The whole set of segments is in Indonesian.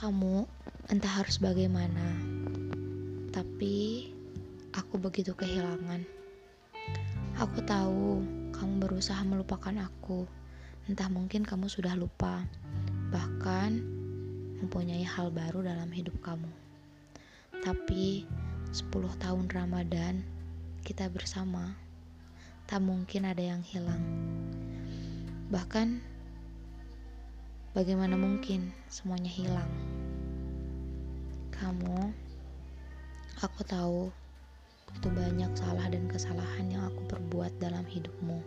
Entah harus bagaimana, tapi aku begitu kehilangan. Aku tahu kamu berusaha melupakan aku. Entah mungkin kamu sudah lupa, bahkan mempunyai hal baru dalam hidup kamu. Tapi 10 tahun Ramadan kita bersama, tak mungkin ada yang hilang. Bahkan bagaimana mungkin semuanya hilang? Kamu, aku tahu begitu banyak salah dan kesalahan yang aku perbuat dalam hidupmu.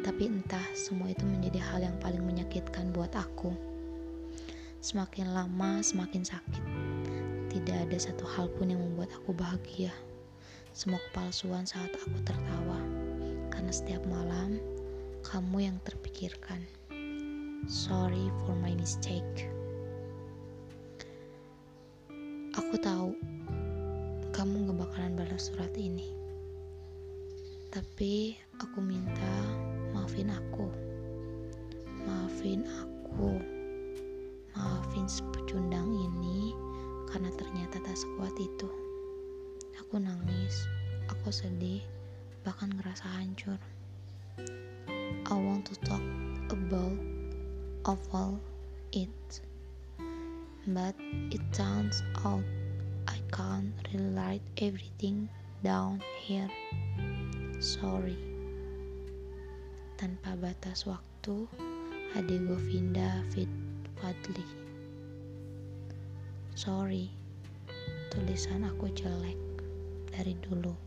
Tapi entah semua itu menjadi hal yang paling menyakitkan buat aku. Semakin lama semakin sakit. Tidak ada satu hal pun yang membuat aku bahagia. Semua kepalsuan saat aku tertawa. Karena setiap malam kamu yang terpikirkan. Sorry for my mistake. Aku tahu kamu gak bakalan balas surat ini. Tapi aku minta maafin aku. Maafin aku. Maafin sepecundang ini karena ternyata tak sekuat itu. Aku nangis, aku sedih, bahkan ngerasa hancur. I want to talk about all it. But it turns out can't write everything down here. Sorry. Tanpa batas waktu, Ade Govinda Fit Fadli. Sorry, tulisan aku jelek dari dulu.